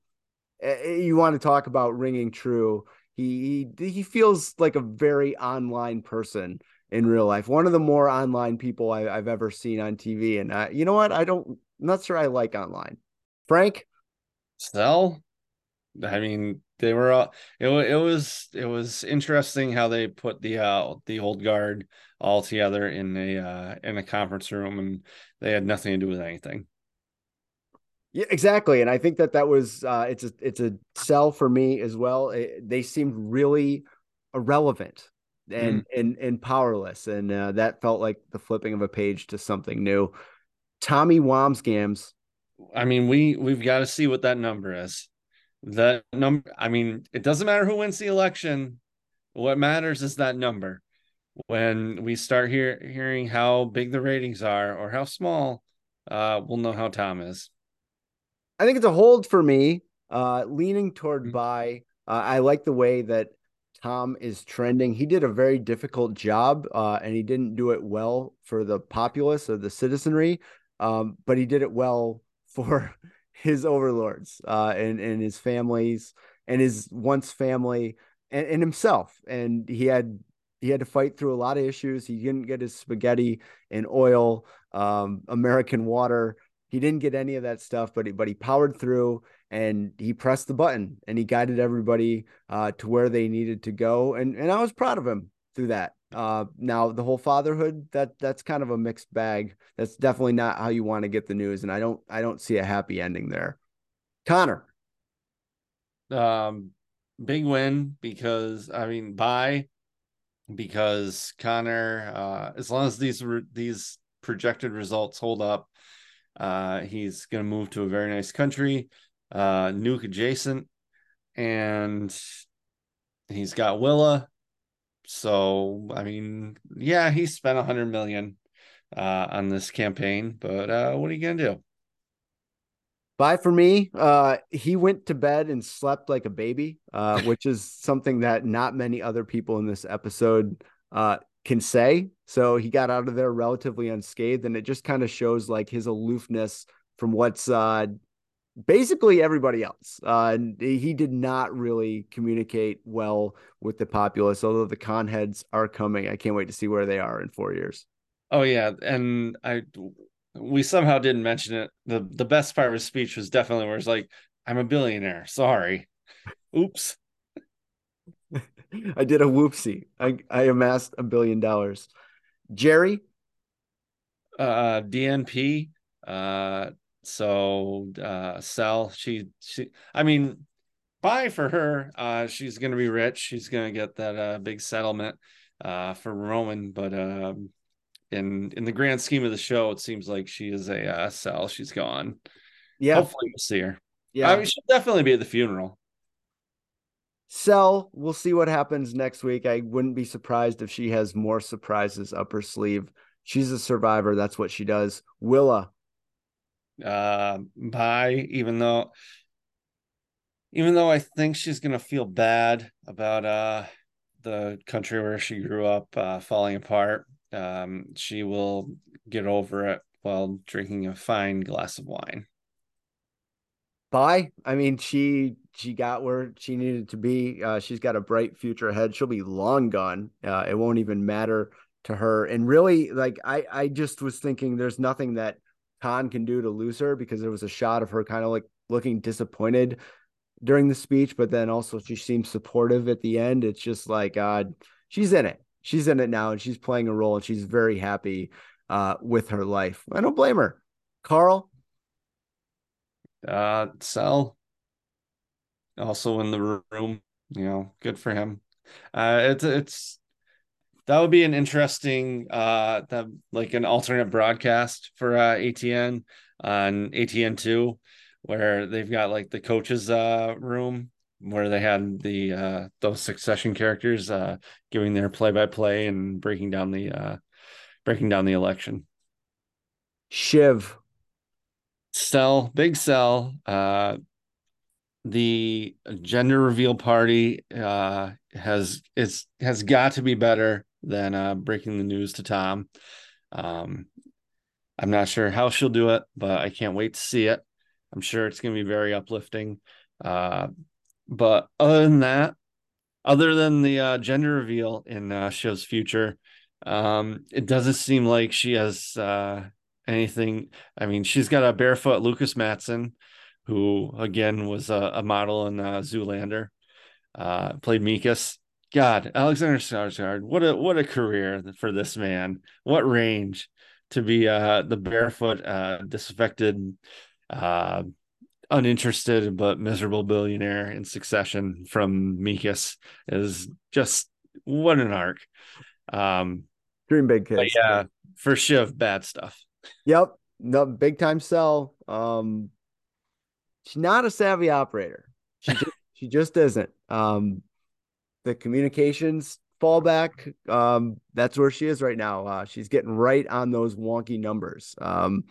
you want to talk about ringing true? He, he he feels like a very online person in real life. One of the more online people I, have ever seen on TV. And I, you know what? I don't. I'm not sure I like online. Frank. Sell. I mean, they were. all it, it was it was interesting how they put the uh the old guard all together in a uh in a conference room, and they had nothing to do with anything. Yeah, exactly, and I think that that was uh, it's a it's a sell for me as well. It, they seemed really irrelevant and mm. and and powerless, and uh, that felt like the flipping of a page to something new. Tommy Wambsgans. I mean, we we've got to see what that number is. That number. I mean, it doesn't matter who wins the election. What matters is that number. When we start hear, hearing how big the ratings are or how small, uh, we'll know how Tom is. I think it's a hold for me. Uh, leaning toward mm-hmm. buy. Uh, I like the way that Tom is trending. He did a very difficult job, uh, and he didn't do it well for the populace or the citizenry, um, but he did it well for his overlords uh, and and his families and his once family and, and himself. And he had he had to fight through a lot of issues. He didn't get his spaghetti and oil, um, American water. He didn't get any of that stuff, but he, but he powered through and he pressed the button and he guided everybody uh, to where they needed to go. And and I was proud of him through that. Uh, now the whole fatherhood that that's kind of a mixed bag. That's definitely not how you want to get the news, and I don't I don't see a happy ending there. Connor, um, big win because I mean buy because Connor, uh, as long as these re- these projected results hold up, uh, he's going to move to a very nice country, uh, nuke adjacent, and he's got Willa. So, I mean, yeah, he spent a hundred million uh, on this campaign, but uh, what are you going to do? Bye for me. Uh, he went to bed and slept like a baby, uh, which is something that not many other people in this episode uh, can say. So he got out of there relatively unscathed, and it just kind of shows like his aloofness from what's uh, basically everybody else. Uh, he did not really communicate well with the populace, although the Conheads are coming. I can't wait to see where they are in four years. Oh yeah, and I we somehow didn't mention it. the The best part of his speech was definitely where it's like, "I'm a billionaire. Sorry, oops." I did a whoopsie. I, I amassed a billion dollars. Jerry? Uh, DNP. Uh, so uh, sell. She, she, I mean, buy for her. Uh, she's going to be rich. She's going to get that uh, big settlement uh, for Roman. But um, in in the grand scheme of the show, it seems like she is a uh, sell. She's gone. Yeah. Hopefully, we'll see her. Yeah. I mean, she'll definitely be at the funeral sell. We'll see what happens next week. I wouldn't be surprised if she has more surprises up her sleeve. She's a survivor. That's what she does. Willa. Uh, bye. Even though, even though I think she's gonna feel bad about uh the country where she grew up uh, falling apart. Um, she will get over it while drinking a fine glass of wine. Bye. I mean, she she got where she needed to be. Uh, she's got a bright future ahead. She'll be long gone. Uh, it won't even matter to her. And really, like I, I just was thinking, there's nothing that Con can do to lose her because there was a shot of her kind of like looking disappointed during the speech, but then also she seems supportive at the end. It's just like, God, she's in it. She's in it now, and she's playing a role, and she's very happy uh, with her life. I don't blame her. Carl. Uh, sell also in the room. You know, good for him. Uh, it's it's that would be an interesting uh that like an alternate broadcast for uh ATN on ATN two, where they've got like the coaches uh room where they had the uh those succession characters uh giving their play by play and breaking down the uh breaking down the election. Shiv. Sell, big sell. Uh the gender reveal party uh, has it's has got to be better than uh, breaking the news to Tom. Um, I'm not sure how she'll do it, but I can't wait to see it. I'm sure it's going to be very uplifting. Uh, but other than that, other than the uh, gender reveal in uh, Shiv's future, um, it doesn't seem like she has uh, anything. I mean, she's got a barefoot Lucas Matsson, who again was a, a model in uh, Zoolander, uh, played Meekus. God, Alexander Skarsgård, what a what a career for this man! What range to be uh, the barefoot, uh, disaffected, uh, uninterested but miserable billionaire in Succession from Meekus is just what an arc. Um, Dream big kids. Yeah, for Shiv, bad stuff. Yep, no big time sell. Um, she's not a savvy operator. She just, she just isn't. Um, the communications fallback. Um, that's where she is right now. Uh, she's getting right on those wonky numbers. Um,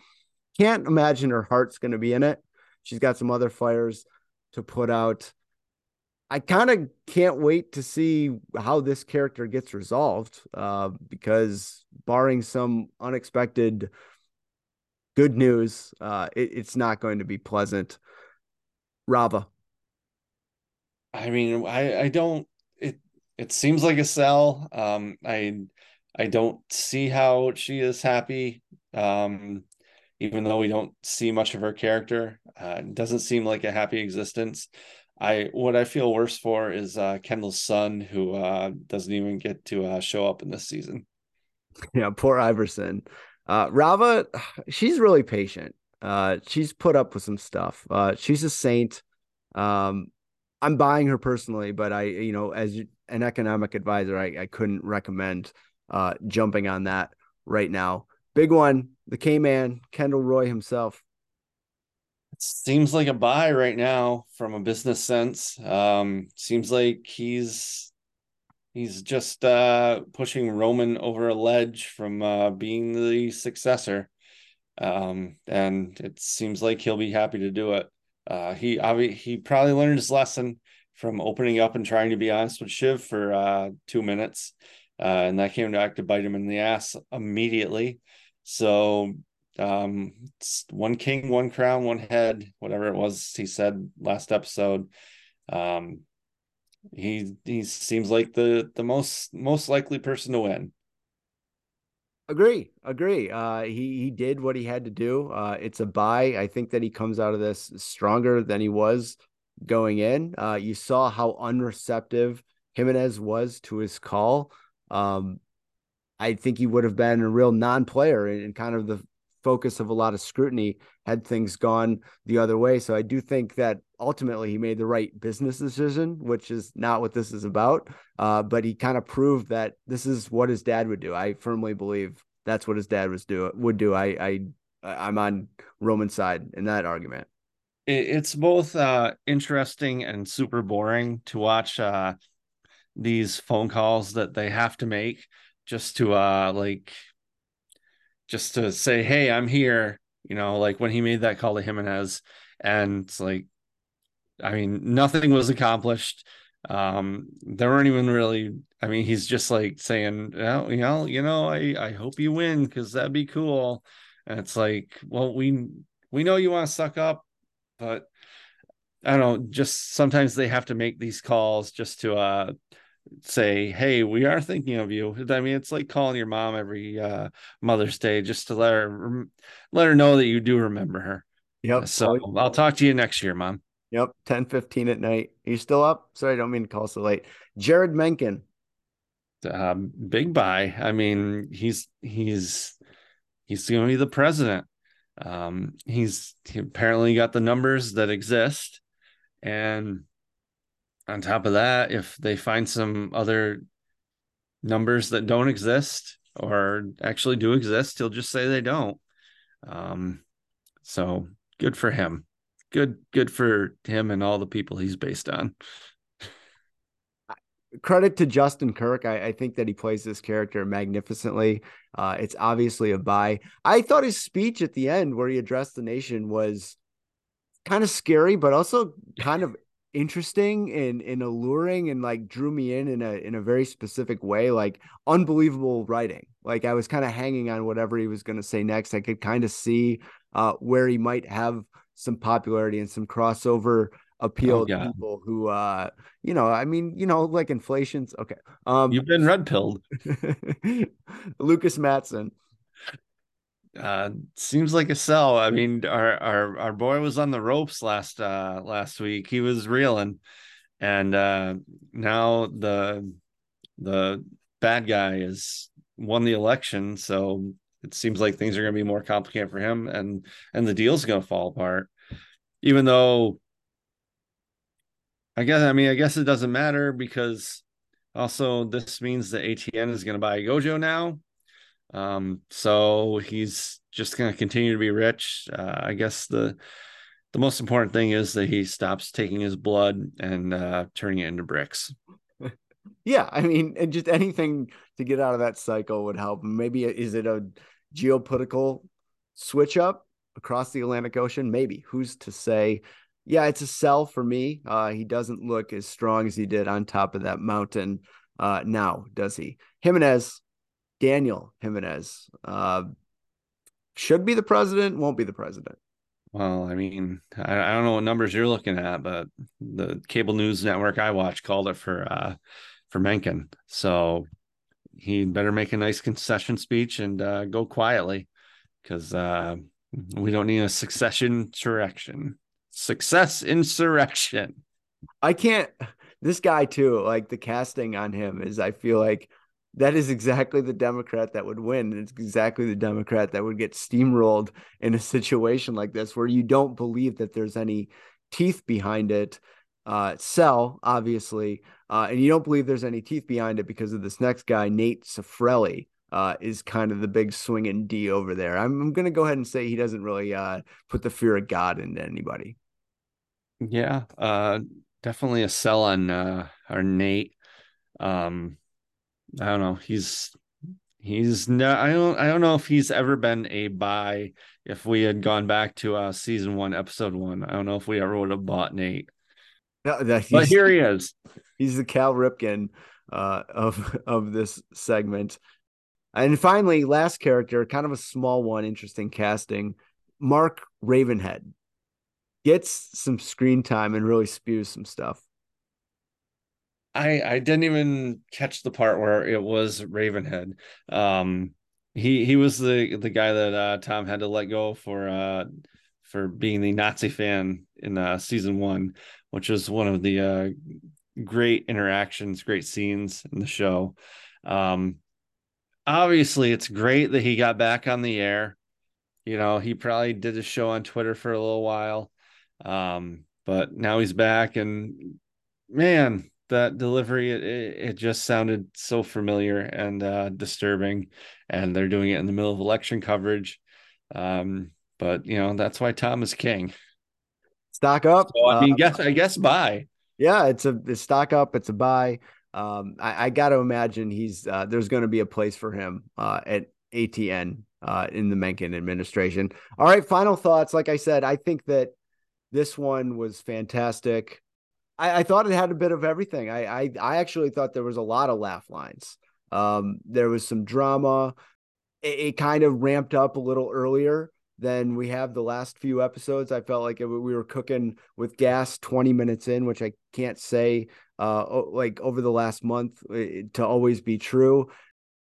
can't imagine her heart's going to be in it. She's got some other fires to put out. I kind of can't wait to see how this character gets resolved uh, because, barring some unexpected good news, uh, it, it's not going to be pleasant. Rava. I mean, I I don't. It seems like a sell. Um, I I don't see how she is happy. Um, even though we don't see much of her character, uh, doesn't seem like a happy existence. I what I feel worse for is uh, Kendall's son, who uh, doesn't even get to uh, show up in this season. Yeah, poor Iverson. Uh, Rava, she's really patient. Uh, she's put up with some stuff. She's a saint. Um, I'm buying her personally, but I, you know, as an economic advisor, I, I couldn't recommend uh, jumping on that right now. Big one, the K man, Kendall Roy himself. It seems like a buy right now from a business sense. Um, seems like he's he's just uh, pushing Roman over a ledge from uh, being the successor. Um, and it seems like he'll be happy to do it. Uh, he obviously he probably learned his lesson from opening up and trying to be honest with Shiv for uh, two minutes, uh, and that came back to bite him in the ass immediately. So um one king one crown one head whatever it was he said last episode. Um he he seems like the the most most likely person to win. Agree agree. Uh he he did what he had to do. Uh it's a buy i think that he comes out of this stronger than he was going in uh you saw how unreceptive jimenez was to his call um I think he would have been a real non-player and kind of the focus of a lot of scrutiny had things gone the other way. So I do think that ultimately he made the right business decision, which is not what this is about. Uh, but he kind of proved that this is what his dad would do. I firmly believe that's what his dad was do would do. I I I'm on Roman's side in that argument. It's both uh, interesting and super boring to watch uh, these phone calls that they have to make just to uh like just to say, hey, I'm here. You know, like when he made that call to Jimenez, and it's like, I mean, nothing was accomplished. Um, there weren't even really. I mean, he's just like saying, you know, you know, I I hope you win because that'd be cool. And it's like, well, we we know you want to suck up, but I don't know. Just sometimes they have to make these calls just to uh say, "Hey, we are thinking of you." I mean, it's like calling your mom every uh, Mother's Day just to let her let her know that you do remember her. Yep. So I'll talk to you next year, mom. Yep. 10 15 at night. Are you still up? Sorry, I don't mean to call so late. Jeryd Mencken. Um, big buy. I mean, he's he's he's going to be the president. Um, he's he apparently got the numbers that exist, and on top of that, if they find some other numbers that don't exist or actually do exist, he'll just say they don't. Um, so good for him. Good, good for him and all the people he's based on. Credit to Justin Kirk. I, I think that he plays this character magnificently. Uh, it's obviously a buy. I thought his speech at the end, where he addressed the nation, was kind of scary, but also kind of interesting and, and alluring and like drew me in in a in a very specific way like unbelievable writing like i was kind of hanging on whatever he was going to say next i could kind of see uh where he might have some popularity and some crossover appeal oh, to people who uh you know i mean you know like inflation's okay um you've been red pilled. Lucas Matsson. Uh seems like a sell. I mean our our our boy was on the ropes last uh last week. He was reeling. And uh now the the bad guy has won the election. So it seems like things are going to be more complicated for him and and the deal's going to fall apart. Even though i guess i mean i guess it doesn't matter because also this means that atn is going to buy gojo now um, so he's just going to continue to be rich. Uh, I guess the the most important thing is that he stops taking his blood and uh, turning it into bricks. yeah, I mean, and just anything to get out of that cycle would help. Maybe is it a geopolitical switch up across the Atlantic Ocean? Maybe. Who's to say? Yeah, it's a sell for me. Uh, he doesn't look as strong as he did on top of that mountain uh, now, does he? Jimenez Daniel Jimenez uh, should be the president, won't be the president. Well, I mean, I, I, don't know what numbers you're looking at, but the cable news network I watch called it for uh, for Mencken. So he better make a nice concession speech and uh, go quietly because uh, we don't need a succession insurrection. Success insurrection. I can't. This guy too, like the casting on him is. I feel like that is exactly the Democrat that would win. It's exactly the Democrat that would get steamrolled in a situation like this where you don't believe that there's any teeth behind it. Uh, sell, obviously, uh, and you don't believe there's any teeth behind it because of this next guy, Nate Sofrelli, uh, is kind of the big swinging D over there. I'm, I'm going to go ahead and say he doesn't really uh, put the fear of God into anybody. Yeah, uh, definitely a sell on uh, our Nate. Um, I don't know. He's he's no I don't I don't know if he's ever been a buy if we had gone back to uh season one, episode one. I don't know if we ever would have bought Nate. No, that but here he is. He's the Cal Ripken uh of of this segment. And finally, last character, kind of a small one, interesting casting. Mark Ravenhead gets some screen time and really spews some stuff. I I didn't even catch the part where it was Ravenhead. Um, he he was the the guy that uh, Tom had to let go for uh for being the Nazi fan in uh, season one, which was one of the uh, great interactions, great scenes in the show. Um, obviously, it's great that he got back on the air. You know, he probably did a show on Twitter for a little while, um, but now he's back, and man, that delivery it, it just sounded so familiar and uh, disturbing. And they're doing it in the middle of election coverage. Um, but you know that's why tom is king. Stock up. So, i mean uh, guess i guess buy. Yeah it's a it's stock up it's a buy. Um, I, I got to imagine he's uh, there's going to be a place for him uh, at atn uh, in the mencken administration. All right final thoughts. Like i said i think that this one was fantastic I, I, thought it had a bit of everything. I, I, I actually thought there was a lot of laugh lines. Um, there was some drama. It, it, kind of ramped up a little earlier than we have the last few episodes. I felt like it, we were cooking with gas 20 minutes in, which I can't say uh, like over the last month to always be true.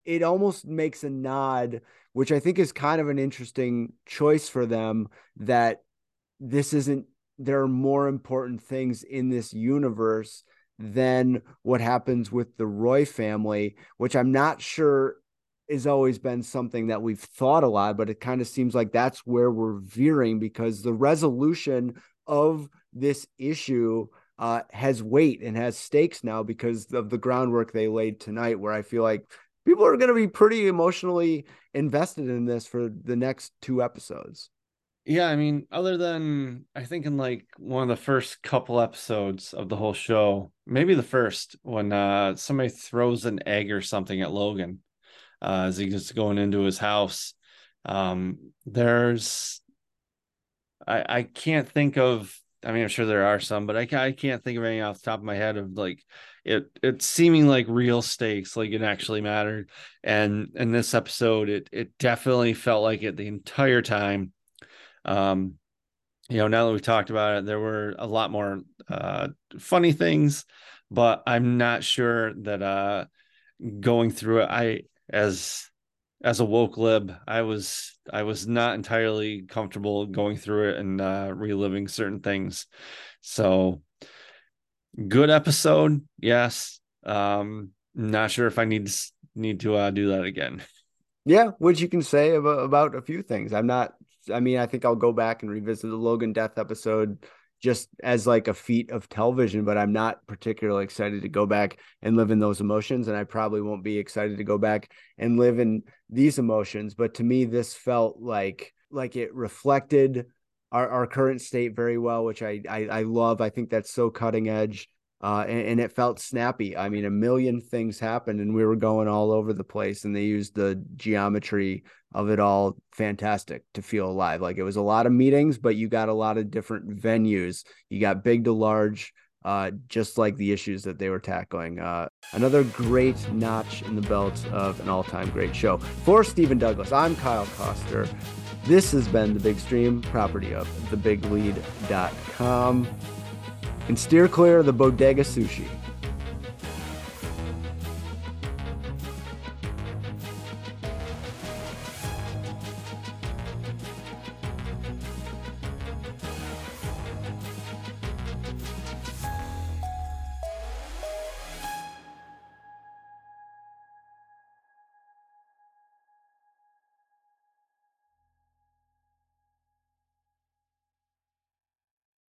It almost makes a nod, which I think is kind of an interesting choice for them that this isn't there are more important things in this universe than what happens with the Roy family, which I'm not sure has always been something that we've thought a lot, but it kind of seems like that's where we're veering because the resolution of this issue uh, has weight and has stakes now because of the groundwork they laid tonight, where I feel like people are going to be pretty emotionally invested in this for the next two episodes. Yeah, I mean, other than I think in like one of the first couple episodes of the whole show, maybe the first, when uh somebody throws an egg or something at Logan uh as he's going into his house. Um there's I I can't think of. I mean, I'm sure there are some, but I I can't think of any off the top of my head of like it it's seeming like real stakes, like it actually mattered. And in this episode, it it definitely felt like it the entire time. Um, you know, now that we've talked about it, there were a lot more uh funny things, but I'm not sure that uh going through it, I as as a woke lib, I was I was not entirely comfortable going through it and uh, reliving certain things. So good episode, yes. Um, not sure if I need to need to uh, do that again. Yeah, which you can say about, about a few things. I'm not. I mean, I think I'll go back and revisit the Logan death episode just as like a feat of television, but I'm not particularly excited to go back and live in those emotions. And I probably won't be excited to go back and live in these emotions. But to me, this felt like like it reflected our, our current state very well, which I, I, I love. I think that's so cutting edge. Uh, and, and, it felt snappy. I mean, a million things happened, and we were going all over the place. And they used the geometry of it all fantastic to feel alive. Like it was a lot of meetings, but you got a lot of different venues. You got big to large, uh, just like the issues that they were tackling. Uh, another great notch in the belt of an all-time great show. For Stephen Douglas, I'm Kyle Koster. This has been the Big Stream, property of thebiglead.com. And steer clear of the bodega sushi.